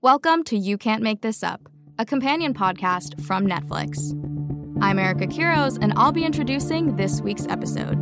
Welcome to You Can't Make This Up, a companion podcast from Netflix. I'm Erica Quiros, and I'll be introducing this week's episode.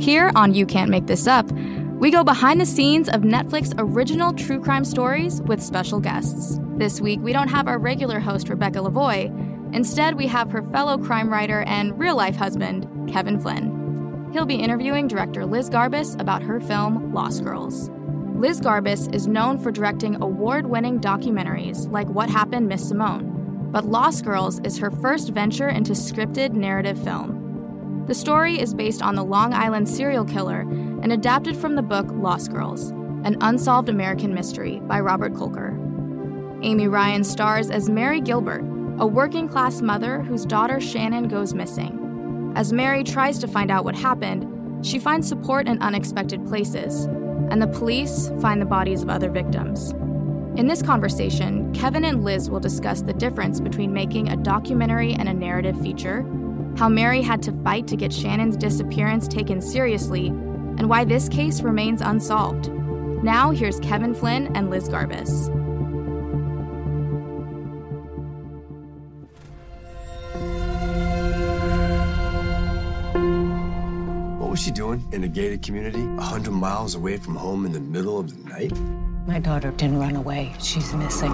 Here on You Can't Make This Up, we go behind the scenes of Netflix original true crime stories with special guests. This week, we don't have our regular host, Rebecca Lavoie. Instead, we have her fellow crime writer and real life husband, Kevin Flynn. He'll be interviewing director Liz Garbus about her film, Lost Girls. Liz Garbus is known for directing award winning documentaries like What Happened, Miss Simone, but Lost Girls is her first venture into scripted narrative film. The story is based on the Long Island serial killer and adapted from the book Lost Girls, an unsolved American mystery by Robert Kolker. Amy Ryan stars as Mari Gilbert, a working class mother whose daughter Shannan goes missing. As Mari tries to find out what happened, she finds support in unexpected places and the police find the bodies of other victims. In this conversation, Kevin and Liz will discuss the difference between making a documentary and a narrative feature, how Mari had to fight to get Shannan's disappearance taken seriously, and why this case remains unsolved. Now, here's Kevin Flynn and Liz Garbus. Was she doing in a gated community, 100 miles away from home in the middle of the night? My daughter didn't run away. She's missing.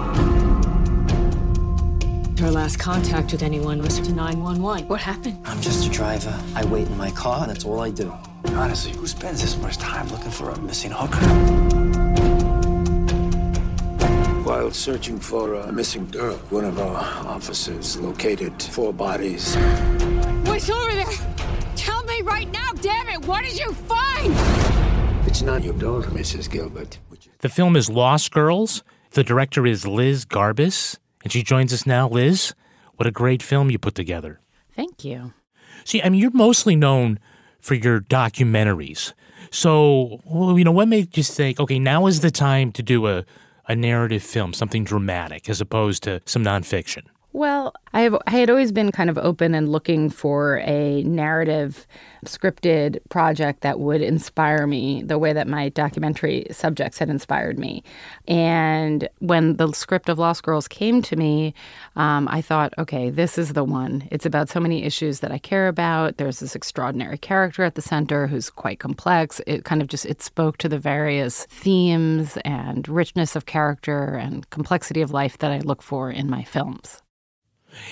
Her last contact with anyone was to 911. What happened? I'm just a driver. I wait in my car, and that's all I do. Honestly, who spends this much time looking for a missing hooker? While searching for a missing girl, one of our officers located four bodies. What's over there? Tell me right now, damn it! What did you find? It's not your daughter, Mrs. Gilbert. The film is Lost Girls. The director is Liz Garbus, and she joins us now. Liz, what a great film you put together. Thank you. See, I mean, you're mostly known for your documentaries. So, well, you know, what made you think, okay, now is the time to do a, a narrative film, something dramatic, as opposed to some nonfiction? Well, I have I had always been kind of open and looking for a narrative scripted project that would inspire me the way that my documentary subjects had inspired me. And when the script of Lost Girls came to me, um, I thought, okay, this is the one. It's about so many issues that I care about. There's this extraordinary character at the center who's quite complex. It kind of just it spoke to the various themes and richness of character and complexity of life that I look for in my films.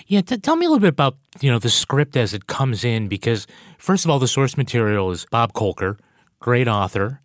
Yeah, t- tell me a little bit about you know the script as it comes in because first of all, the source material is Bob Kolker, great author,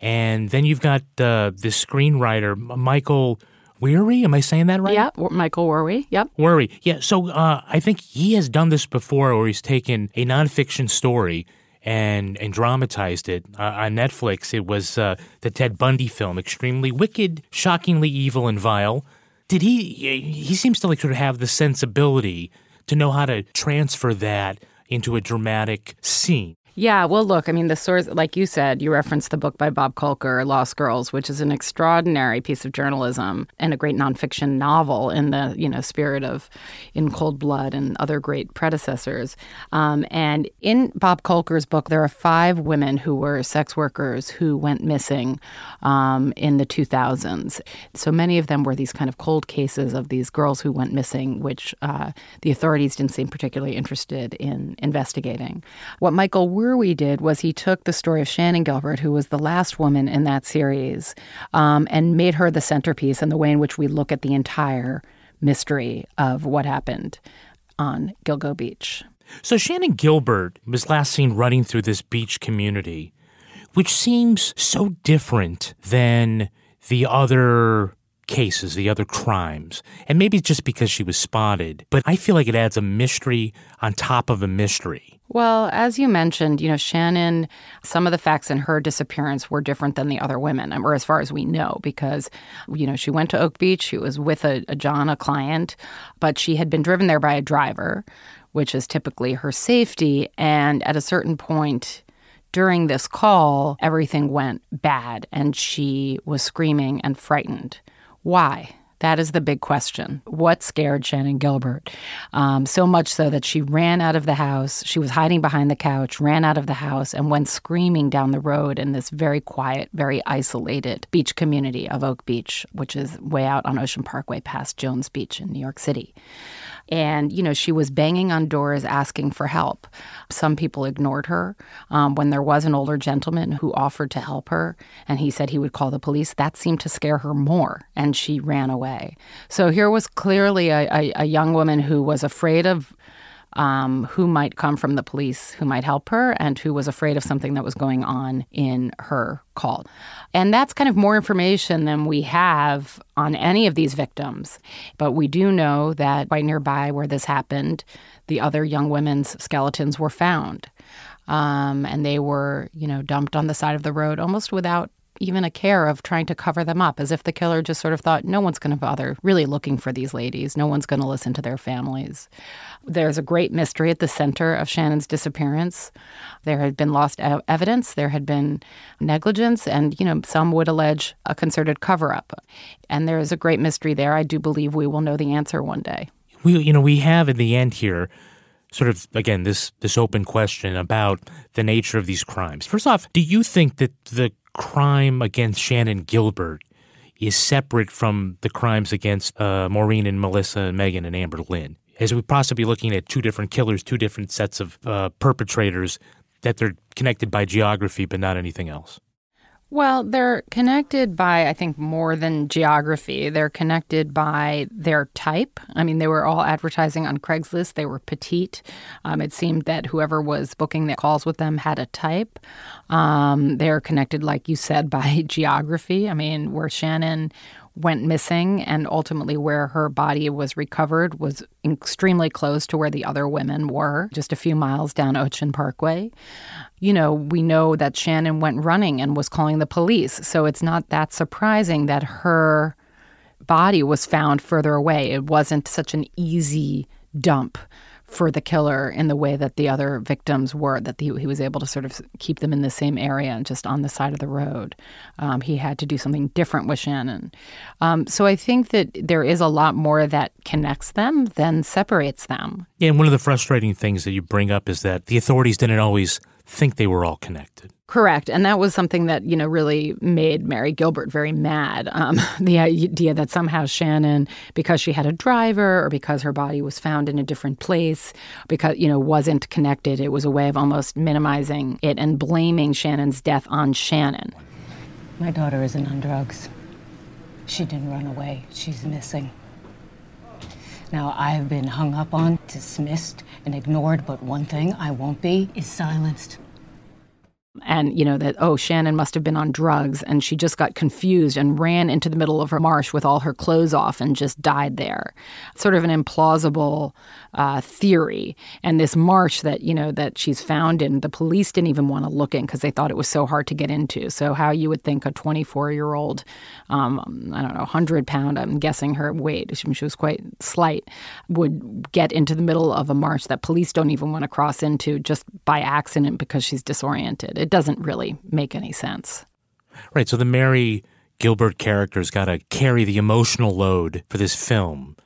and then you've got uh, the screenwriter Michael Weary. Am I saying that right? Yeah, Michael Werwie. Yep. Werwie. Yeah. So uh, I think he has done this before, where he's taken a nonfiction story and and dramatized it uh, on Netflix. It was uh, the Ted Bundy film, extremely wicked, shockingly evil and vile did he he seems to like sort of have the sensibility to know how to transfer that into a dramatic scene yeah, well, look, I mean, the source, like you said, you referenced the book by Bob Kolker, Lost Girls, which is an extraordinary piece of journalism and a great nonfiction novel in the you know spirit of In Cold Blood and other great predecessors. Um, and in Bob Kolker's book, there are five women who were sex workers who went missing um, in the 2000s. So many of them were these kind of cold cases of these girls who went missing, which uh, the authorities didn't seem particularly interested in investigating. What Michael we did was he took the story of Shannan Gilbert, who was the last woman in that series, um, and made her the centerpiece and the way in which we look at the entire mystery of what happened on Gilgo Beach. So Shannan Gilbert was last seen running through this beach community, which seems so different than the other cases, the other crimes. And maybe just because she was spotted, but I feel like it adds a mystery on top of a mystery. Well, as you mentioned, you know, Shannan, some of the facts in her disappearance were different than the other women, or as far as we know, because, you know, she went to Oak Beach, she was with a, a John, a client, but she had been driven there by a driver, which is typically her safety. And at a certain point, during this call, everything went bad and she was screaming and frightened. Why? That is the big question. What scared Shannan Gilbert? Um, so much so that she ran out of the house. She was hiding behind the couch, ran out of the house, and went screaming down the road in this very quiet, very isolated beach community of Oak Beach, which is way out on Ocean Parkway past Jones Beach in New York City. And, you know, she was banging on doors asking for help. Some people ignored her. Um, when there was an older gentleman who offered to help her and he said he would call the police, that seemed to scare her more and she ran away. So here was clearly a, a, a young woman who was afraid of um, who might come from the police, who might help her, and who was afraid of something that was going on in her call. And that's kind of more information than we have on any of these victims. But we do know that right nearby where this happened, the other young women's skeletons were found. Um, and they were, you know, dumped on the side of the road almost without even a care of trying to cover them up, as if the killer just sort of thought, no one's going to bother really looking for these ladies. No one's going to listen to their families. There's a great mystery at the center of Shannan's disappearance. There had been lost evidence, there had been negligence, and, you know, some would allege a concerted cover up. And there is a great mystery there. I do believe we will know the answer one day. We, you know, we have in the end here sort of again this this open question about the nature of these crimes. First off, do you think that the crime against Shannan Gilbert is separate from the crimes against uh, Maureen and Melissa and Megan and Amber Lynn. As we possibly looking at two different killers, two different sets of uh, perpetrators, that they're connected by geography but not anything else. Well, they're connected by, I think, more than geography. They're connected by their type. I mean, they were all advertising on Craigslist. They were petite. Um, it seemed that whoever was booking the calls with them had a type. Um, they're connected, like you said, by geography. I mean, where Shannan went missing and ultimately where her body was recovered was extremely close to where the other women were, just a few miles down Ocean Parkway. You know, we know that Shannan went running and was calling the police, so it's not that surprising that her body was found further away. It wasn't such an easy dump for the killer in the way that the other victims were, that he, he was able to sort of keep them in the same area and just on the side of the road. Um, he had to do something different with Shannan. Um, so I think that there is a lot more that connects them than separates them. Yeah, and one of the frustrating things that you bring up is that the authorities didn't always think they were all connected. Correct. And that was something that, you know, really made Mari Gilbert very mad. Um, the idea that somehow Shannan, because she had a driver or because her body was found in a different place, because, you know, wasn't connected, it was a way of almost minimizing it and blaming Shannan's death on Shannan. My daughter isn't on drugs. She didn't run away. She's missing. Now, I've been hung up on, dismissed, and ignored, but one thing I won't be is silenced and you know that oh Shannan must have been on drugs and she just got confused and ran into the middle of a marsh with all her clothes off and just died there. Sort of an implausible uh, theory. And this marsh that you know that she's found in the police didn't even want to look in because they thought it was so hard to get into. So how you would think a 24 year old um, i don't know 100 pound i'm guessing her weight she, was quite slight would get into the middle of a marsh that police don't even want to cross into just by accident because she's disoriented. It doesn't really make any sense. Right. So the Mari Gilbert character's got to carry the emotional load for this film.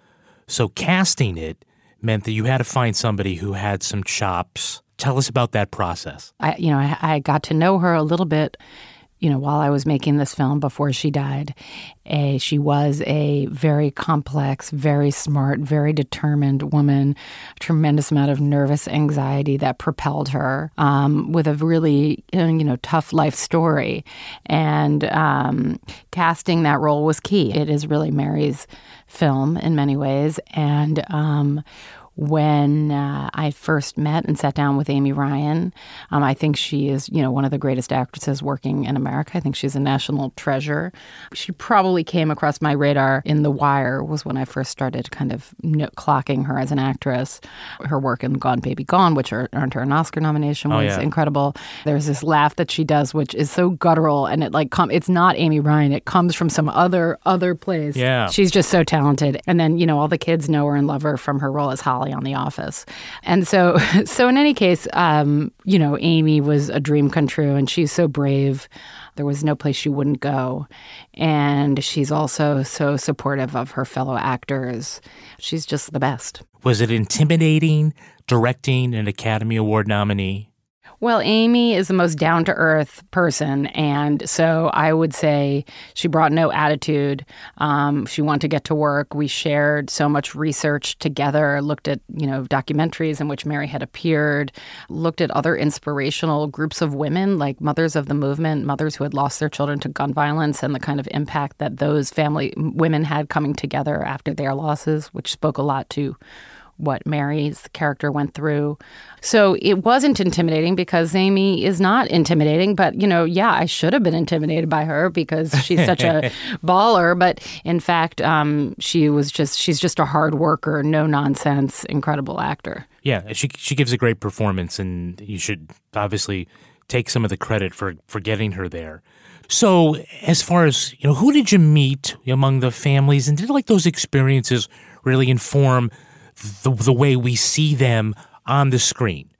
So casting it meant that you had to find somebody who had some chops. Tell us about that process. I, you know, I, I got to know her a little bit you know, while I was making this film before she died. A, she was a very complex, very smart, very determined woman, tremendous amount of nervous anxiety that propelled her um, with a really, you know, tough life story. And um, casting that role was key. It is really Mari's film in many ways. And um, when uh, I first met and sat down with Amy Ryan. Um, I think she is, you know, one of the greatest actresses working in America. I think she's a national treasure. She probably came across my radar in The Wire was when I first started kind of clocking her as an actress. Her work in Gone Baby Gone, which earned her an Oscar nomination, oh, was oh, yeah. incredible. There's this laugh that she does, which is so guttural, and it like com- it's not Amy Ryan. It comes from some other other place. Yeah, she's just so talented. And then you know all the kids know her and love her from her role as Holly On The Office. And so, so in any case, um, you know, Amy was a dream come true, and she's so brave. There was no place she wouldn't go. And she's also so supportive of her fellow actors. She's just the best. Was it intimidating directing an Academy Award nominee? Well, Amy is the most down to earth person. And so I would say she brought no attitude. Um, she wanted to get to work. We shared so much research together, looked at, you know, documentaries in which Mari had appeared, looked at other inspirational groups of women like mothers of the movement, mothers who had lost their children to gun violence and the kind of impact that those family women had coming together after their losses, which spoke a lot to what Mari's character went through. So it wasn't intimidating because Amy is not intimidating. But, you know, yeah, I should have been intimidated by her because she's such a baller. But in fact, um, she was just, she's just a hard worker, no nonsense, incredible actor. Yeah, she, she gives a great performance, and you should obviously take some of the credit for, for getting her there. So, as far as, you know, who did you meet among the families, and did like those experiences really inform the, the way we see them on the screen,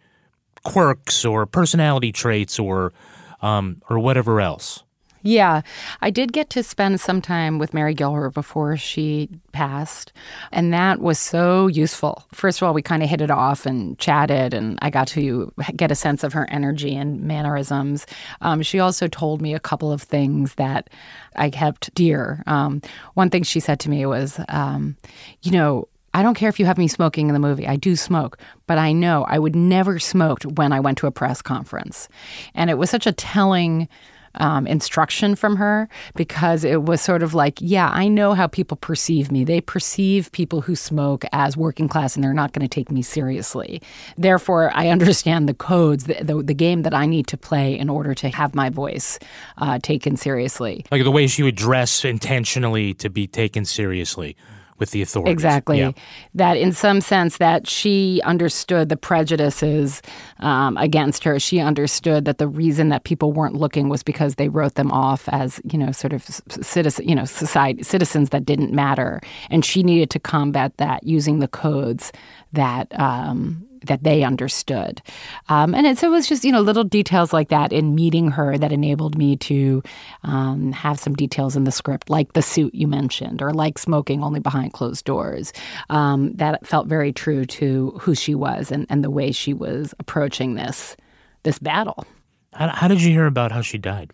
quirks or personality traits or um, or whatever else. Yeah, I did get to spend some time with Mari Gilbert before she passed, and that was so useful. First of all, we kind of hit it off and chatted, and I got to get a sense of her energy and mannerisms. Um, she also told me a couple of things that I kept dear. Um, one thing she said to me was, um, you know, I don't care if you have me smoking in the movie. I do smoke, but I know I would never smoked when I went to a press conference. And it was such a telling um, instruction from her because it was sort of like, yeah, I know how people perceive me. They perceive people who smoke as working class and they're not going to take me seriously. Therefore, I understand the codes, the, the, the, game that I need to play in order to have my voice uh, taken seriously. Like the way she would dress intentionally to be taken seriously with the authorities. Exactly. Yeah. That in some sense that she understood the prejudices um, against her. She understood that the reason that people weren't looking was because they wrote them off as you know sort of citizen, you know, society citizens that didn't matter, and she needed to combat that using the codes that um, that they understood. Um, and it, so it was just, you know, little details like that in meeting her that enabled me to um, have some details in the script, like the suit you mentioned, or like smoking only behind closed doors. Um, that felt very true to who she was and, and the way she was approaching this this battle. How, how did you hear about how she died?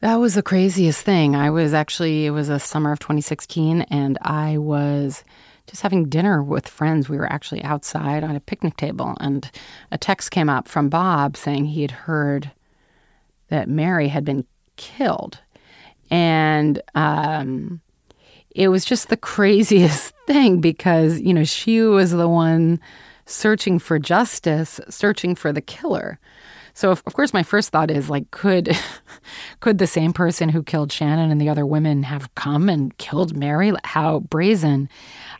That was the craziest thing. I was actually, it was a summer of 2016, and I was just having dinner with friends. We were actually outside on a picnic table, and a text came up from Bob saying he had heard that Mari had been killed. And um, it was just the craziest thing because, you know, she was the one searching for justice, searching for the killer. So of, of course my first thought is like could could the same person who killed Shannan and the other women have come and killed Mari? How brazen.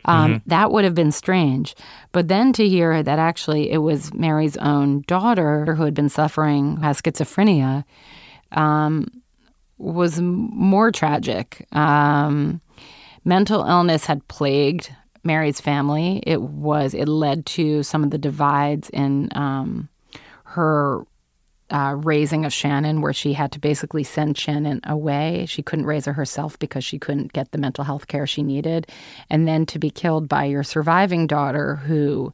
Um, mm-hmm. That would have been strange. But then to hear that actually it was Mari's own daughter who had been suffering, who has schizophrenia, um, was more tragic. Um, mental illness had plagued Mari's family. It was it led to some of the divides in um, her uh, raising of Shannan, where she had to basically send Shannan away. She couldn't raise her herself because she couldn't get the mental health care she needed. And then to be killed by your surviving daughter, who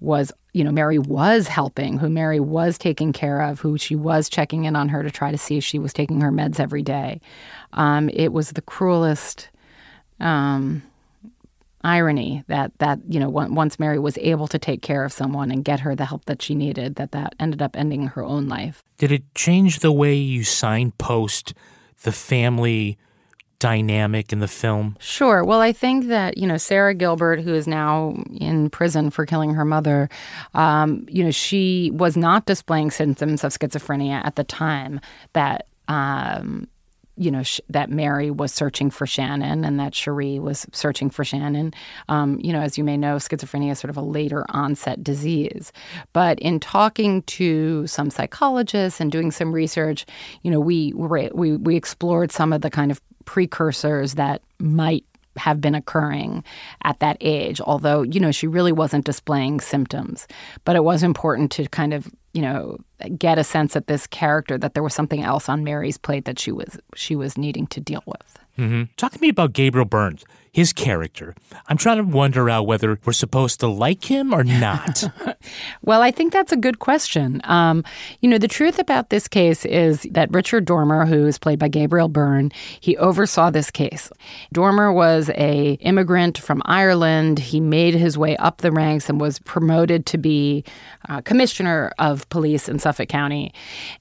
was, you know, Mari was helping, who Mari was taking care of, who she was checking in on her to try to see if she was taking her meds every day. Um, it was the cruelest. Um, irony that that you know once Mari was able to take care of someone and get her the help that she needed that that ended up ending her own life. Did it change the way you signpost the family dynamic in the film? Sure. Well, I think that you know Sarra Gilbert, who is now in prison for killing her mother, um, you know she was not displaying symptoms of schizophrenia at the time that um, you know, sh- that Mari was searching for Shannan and that Sherre was searching for Shannan. Um, you know, as you may know, schizophrenia is sort of a later onset disease. But in talking to some psychologists and doing some research, you know, we we we explored some of the kind of precursors that might have been occurring at that age, although, you know, she really wasn't displaying symptoms. But it was important to kind of, you know, get a sense that this character that there was something else on Mari's plate that she was she was needing to deal with. Mm-hmm. Talk to me about Gabriel Byrne's, his character. I'm trying to wonder out whether we're supposed to like him or not. well, I think that's a good question. Um, you know, the truth about this case is that Richard Dormer, who is played by Gabriel Byrne, he oversaw this case. Dormer was a immigrant from Ireland. He made his way up the ranks and was promoted to be uh, commissioner of police in Suffolk County,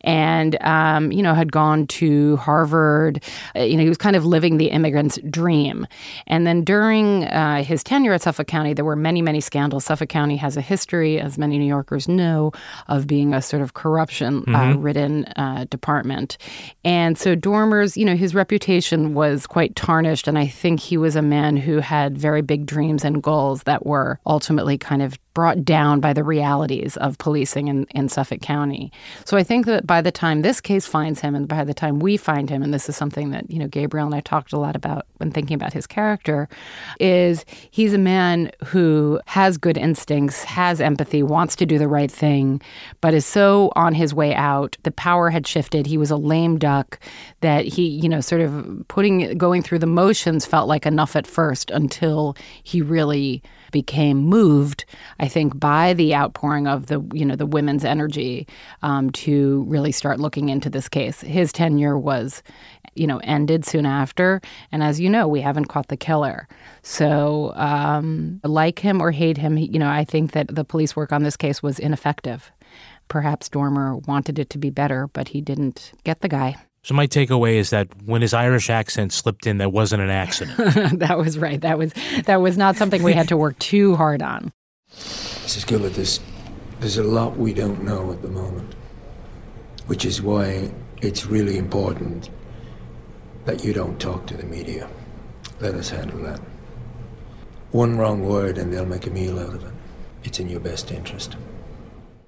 and um, you know had gone to Harvard. Uh, you know, he was kind of living the immigrant's dream. And then during uh, his tenure at Suffolk County, there were many, many scandals. Suffolk County has a history, as many New Yorkers know, of being a sort of corruption uh, mm-hmm. ridden uh, department. And so Dormer's, you know, his reputation was quite tarnished. And I think he was a man who had very big dreams and goals that were ultimately kind of brought down by the realities of policing in, in Suffolk County. So I think that by the time this case finds him and by the time we find him, and this is something that, you know, Gabriel and I talked a lot about when thinking about his character, is he's a man who has good instincts, has empathy, wants to do the right thing, but is so on his way out. The power had shifted. He was a lame duck that he, you know, sort of putting going through the motions felt like enough at first until he really became moved, I think, by the outpouring of the you know the women's energy um, to really start looking into this case. His tenure was, you know, ended soon after, and as you know, we haven't caught the killer. So, um, like him or hate him, you know, I think that the police work on this case was ineffective. Perhaps Dormer wanted it to be better, but he didn't get the guy. So my takeaway is that when his Irish accent slipped in, that wasn't an accident. that was right. That was that was not something we had to work too hard on. Mrs. Gilbert, there's there's a lot we don't know at the moment, which is why it's really important that you don't talk to the media. Let us handle that. One wrong word and they'll make a meal out of it. It's in your best interest.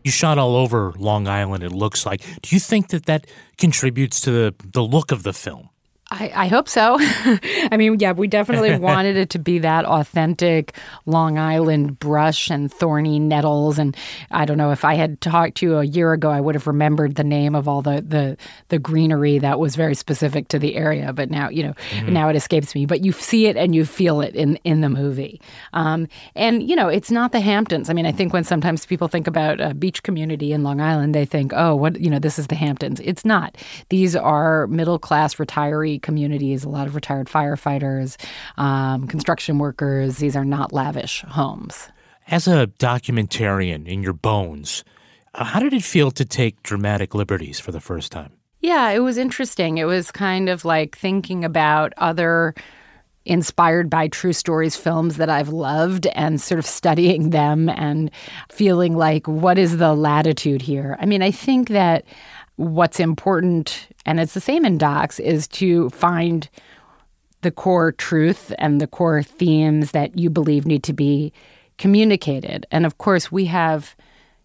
You shot all over Long Island, it looks like. Do you think that that contributes to the, the look of the film? I, I, hope so. I mean, yeah, we definitely wanted it to be that authentic Long Island brush and thorny nettles. And I don't know if I had talked to you a year ago, I would have remembered the name of all the the, the greenery that was very specific to the area. But now, you know, mm-hmm. now it escapes me. But you see it and you feel it in in the movie. Um, and you know, it's not the Hamptons. I mean, I think when sometimes people think about a beach community in Long Island, they think, oh, what you know, this is the Hamptons. It's not. These are middle class retiree communities, a lot of retired firefighters, um, construction workers. These are not lavish homes. As a documentarian in your bones, uh, how did it feel to take dramatic liberties for the first time? Yeah, it was interesting. It was kind of like thinking about other inspired by true stories films that I've loved and sort of studying them and feeling like, what is the latitude here? I mean, I think that what's important, and it's the same in docs, is to find the core truth and the core themes that you believe need to be communicated. And of course, we have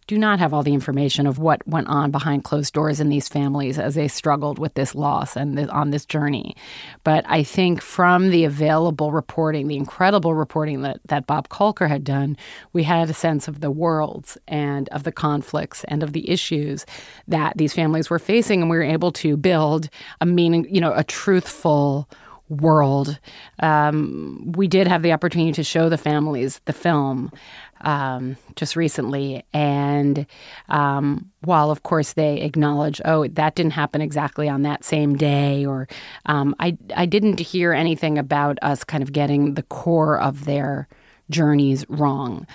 do not have all the information of what went on behind closed doors in these families as they struggled with this loss and on this journey. But I think from the available reporting, the incredible reporting that, that Bob Kolker had done, we had a sense of the worlds and of the conflicts and of the issues that these families were facing. And we were able to build a meaning, you know, a truthful world. Um, we did have the opportunity to show the families the film um, just recently. And um, while, of course, they acknowledge, oh, that didn't happen exactly on that same day, or um, I, I didn't hear anything about us kind of getting the core of their journeys wrong.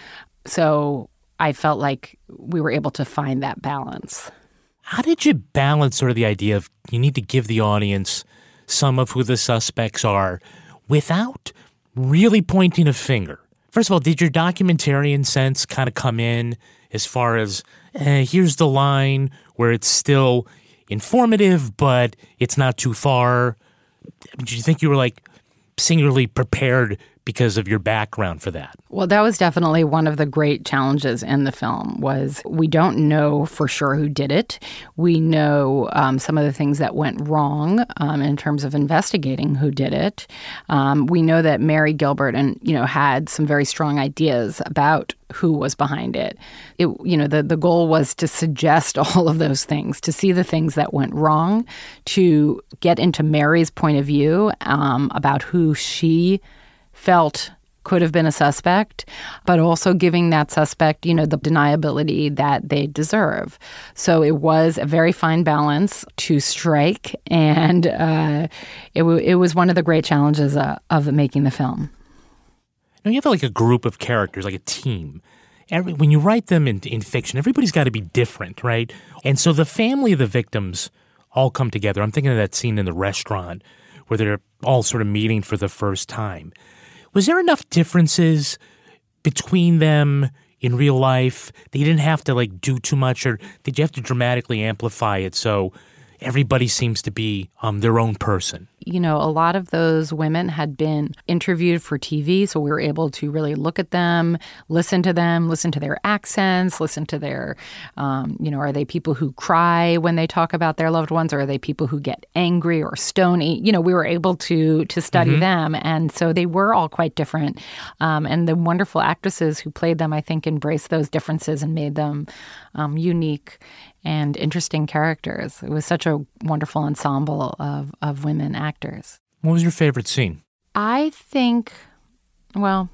So I felt like we were able to find that balance. How did you balance sort of the idea of you need to give the audience some of who the suspects are without really pointing a finger? First of all, did your documentarian sense kind of come in as far as eh, here's the line where it's still informative, but it's not too far? Did you think you were like singularly prepared because of your background for that. Well, that was definitely one of the great challenges in the film was we don't know for sure who did it. We know um, some of the things that went wrong um, in terms of investigating who did it. Um, we know that Mari Gilbert and you know had some very strong ideas about who was behind it. It you know the the goal was to suggest all of those things, to see the things that went wrong, to get into Mari's point of view um, about who she felt could have been a suspect, but also giving that suspect, you know, the deniability that they deserve. So it was a very fine balance to strike, and uh, it, w- it was one of the great challenges uh, of making the film. Now you have like a group of characters, like a team. Every, when you write them in, in fiction, everybody's got to be different, right? And so the family of the victims all come together. I'm thinking of that scene in the restaurant where they're all sort of meeting for the first time. Was there enough differences between them in real life that you didn't have to like do too much, or did you have to dramatically amplify it so everybody seems to be um, their own person? You know, a lot of those women had been interviewed for TV, so we were able to really look at them, listen to them, listen to their accents, listen to their, um, you know, are they people who cry when they talk about their loved ones, or are they people who get angry or stony? You know, we were able to to study mm-hmm. them, and so they were all quite different. Um, and the wonderful actresses who played them, I think, embraced those differences and made them um, unique and interesting characters. It was such a wonderful ensemble of, of women actors. What was your favorite scene? I think, well,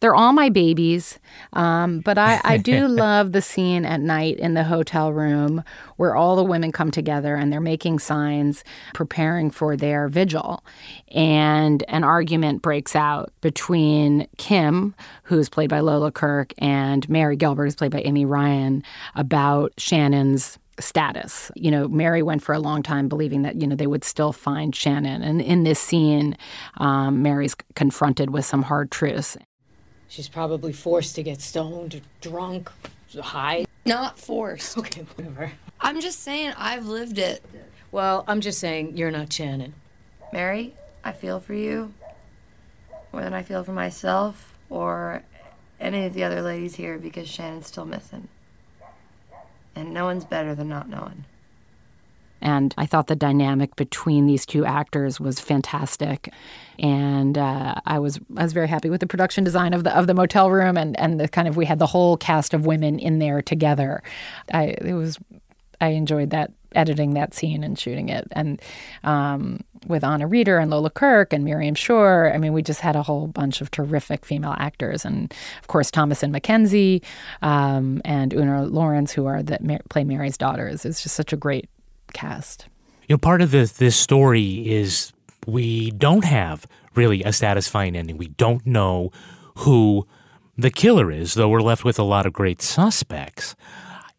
they're all my babies. Um, but I, I do love the scene at night in the hotel room where all the women come together and they're making signs, preparing for their vigil. And an argument breaks out between Kim, who's played by Lola Kirke, and Mari Gilbert, who's played by Amy Ryan, about Shannan's status. You know, Mari went for a long time believing that, you know, they would still find Shannan. And in this scene, um, Mari's confronted with some hard truths. She's probably forced to get stoned, or drunk, high. Not forced. Okay, whatever. I'm just saying I've lived it. Well, I'm just saying you're not Shannan. Mari, I feel for you more than I feel for myself or any of the other ladies here because Shannan's still missing. And no one's better than not knowing. And I thought the dynamic between these two actors was fantastic, and uh, I was I was very happy with the production design of the of the motel room and and the kind of we had the whole cast of women in there together. I it was I enjoyed that editing that scene and shooting it, and um, with Anna Reeder and Lola Kirke and Miriam Shor, I mean, we just had a whole bunch of terrific female actors, and of course Thomasin McKenzie um, and Oona Laurence, who are that play Mari's daughters. It's just such a great cast. You know, part of this this story is we don't have really a satisfying ending. We don't know who the killer is, though we're left with a lot of great suspects.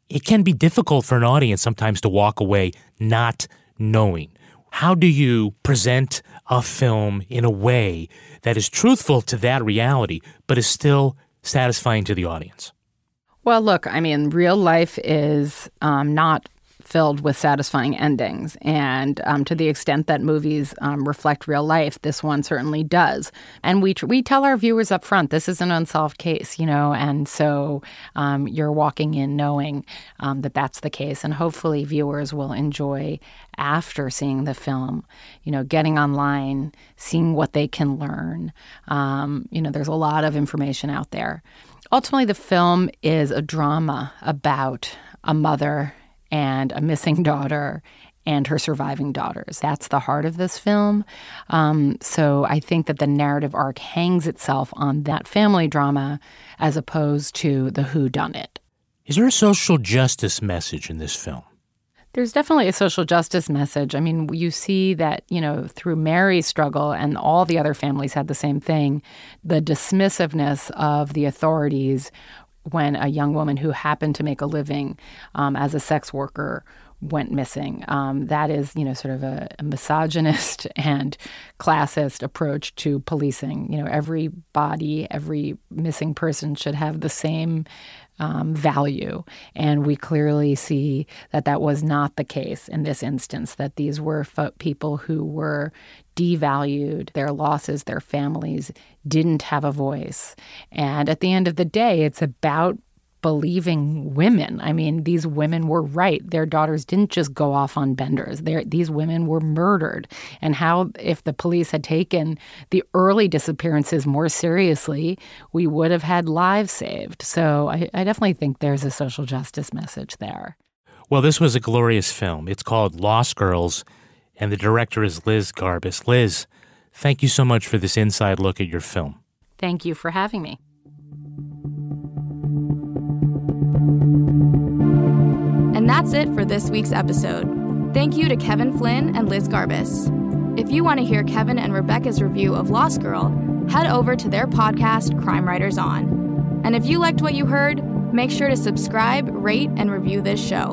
It can be difficult for an audience sometimes to walk away not knowing. How do you present a film in a way that is truthful to that reality, but is still satisfying to the audience? Well, look, I mean, real life is um, not filled with satisfying endings. And um, to the extent that movies um, reflect real life, this one certainly does. And we, tr- we tell our viewers up front this is an unsolved case, you know, and so um, you're walking in knowing um, that that's the case. And hopefully, viewers will enjoy after seeing the film, you know, getting online, seeing what they can learn. Um, you know, there's a lot of information out there. Ultimately, the film is a drama about a mother and a missing daughter and her surviving daughters. That's the heart of this film. Um, so I think that the narrative arc hangs itself on that family drama as opposed to the who done it. Is there a social justice message in this film? There's definitely a social justice message. I mean, you see that, you know, through Mari's struggle and all the other families had the same thing, the dismissiveness of the authorities when a young woman who happened to make a living um, as a sex worker went missing. Um, that is, you know, sort of a, a, misogynist and classist approach to policing. You know, every body, every missing person should have the same um, value. And we clearly see that that was not the case in this instance, that these were fo- people who were devalued, their losses, their families didn't have a voice. And at the end of the day, it's about believing women. I mean, these women were right. Their daughters didn't just go off on benders. They're, these women were murdered. And how, if the police had taken the early disappearances more seriously, we would have had lives saved. So I, I definitely think there's a social justice message there. Well, this was a glorious film. It's called Lost Girls, and the director is Liz Garbus. Liz, thank you so much for this inside look at your film. Thank you for having me. That's it for this week's episode. Thank you to Kevin Flynn and Liz Garbus. If you want to hear Kevin and Rebecca's review of Lost Girl, head over to their podcast, Crime Writers On. And if you liked what you heard, make sure to subscribe, rate, and review this show.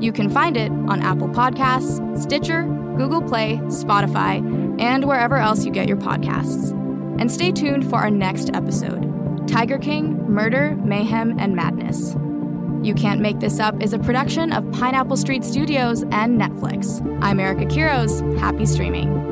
You can find it on Apple Podcasts, Stitcher, Google Play, Spotify, and wherever else you get your podcasts. And stay tuned for our next episode Tiger King, Murder, Mayhem, and Madness. You Can't Make This Up is a production of Pineapple Street Studios and Netflix. I'm Erica Quiroz. Happy streaming.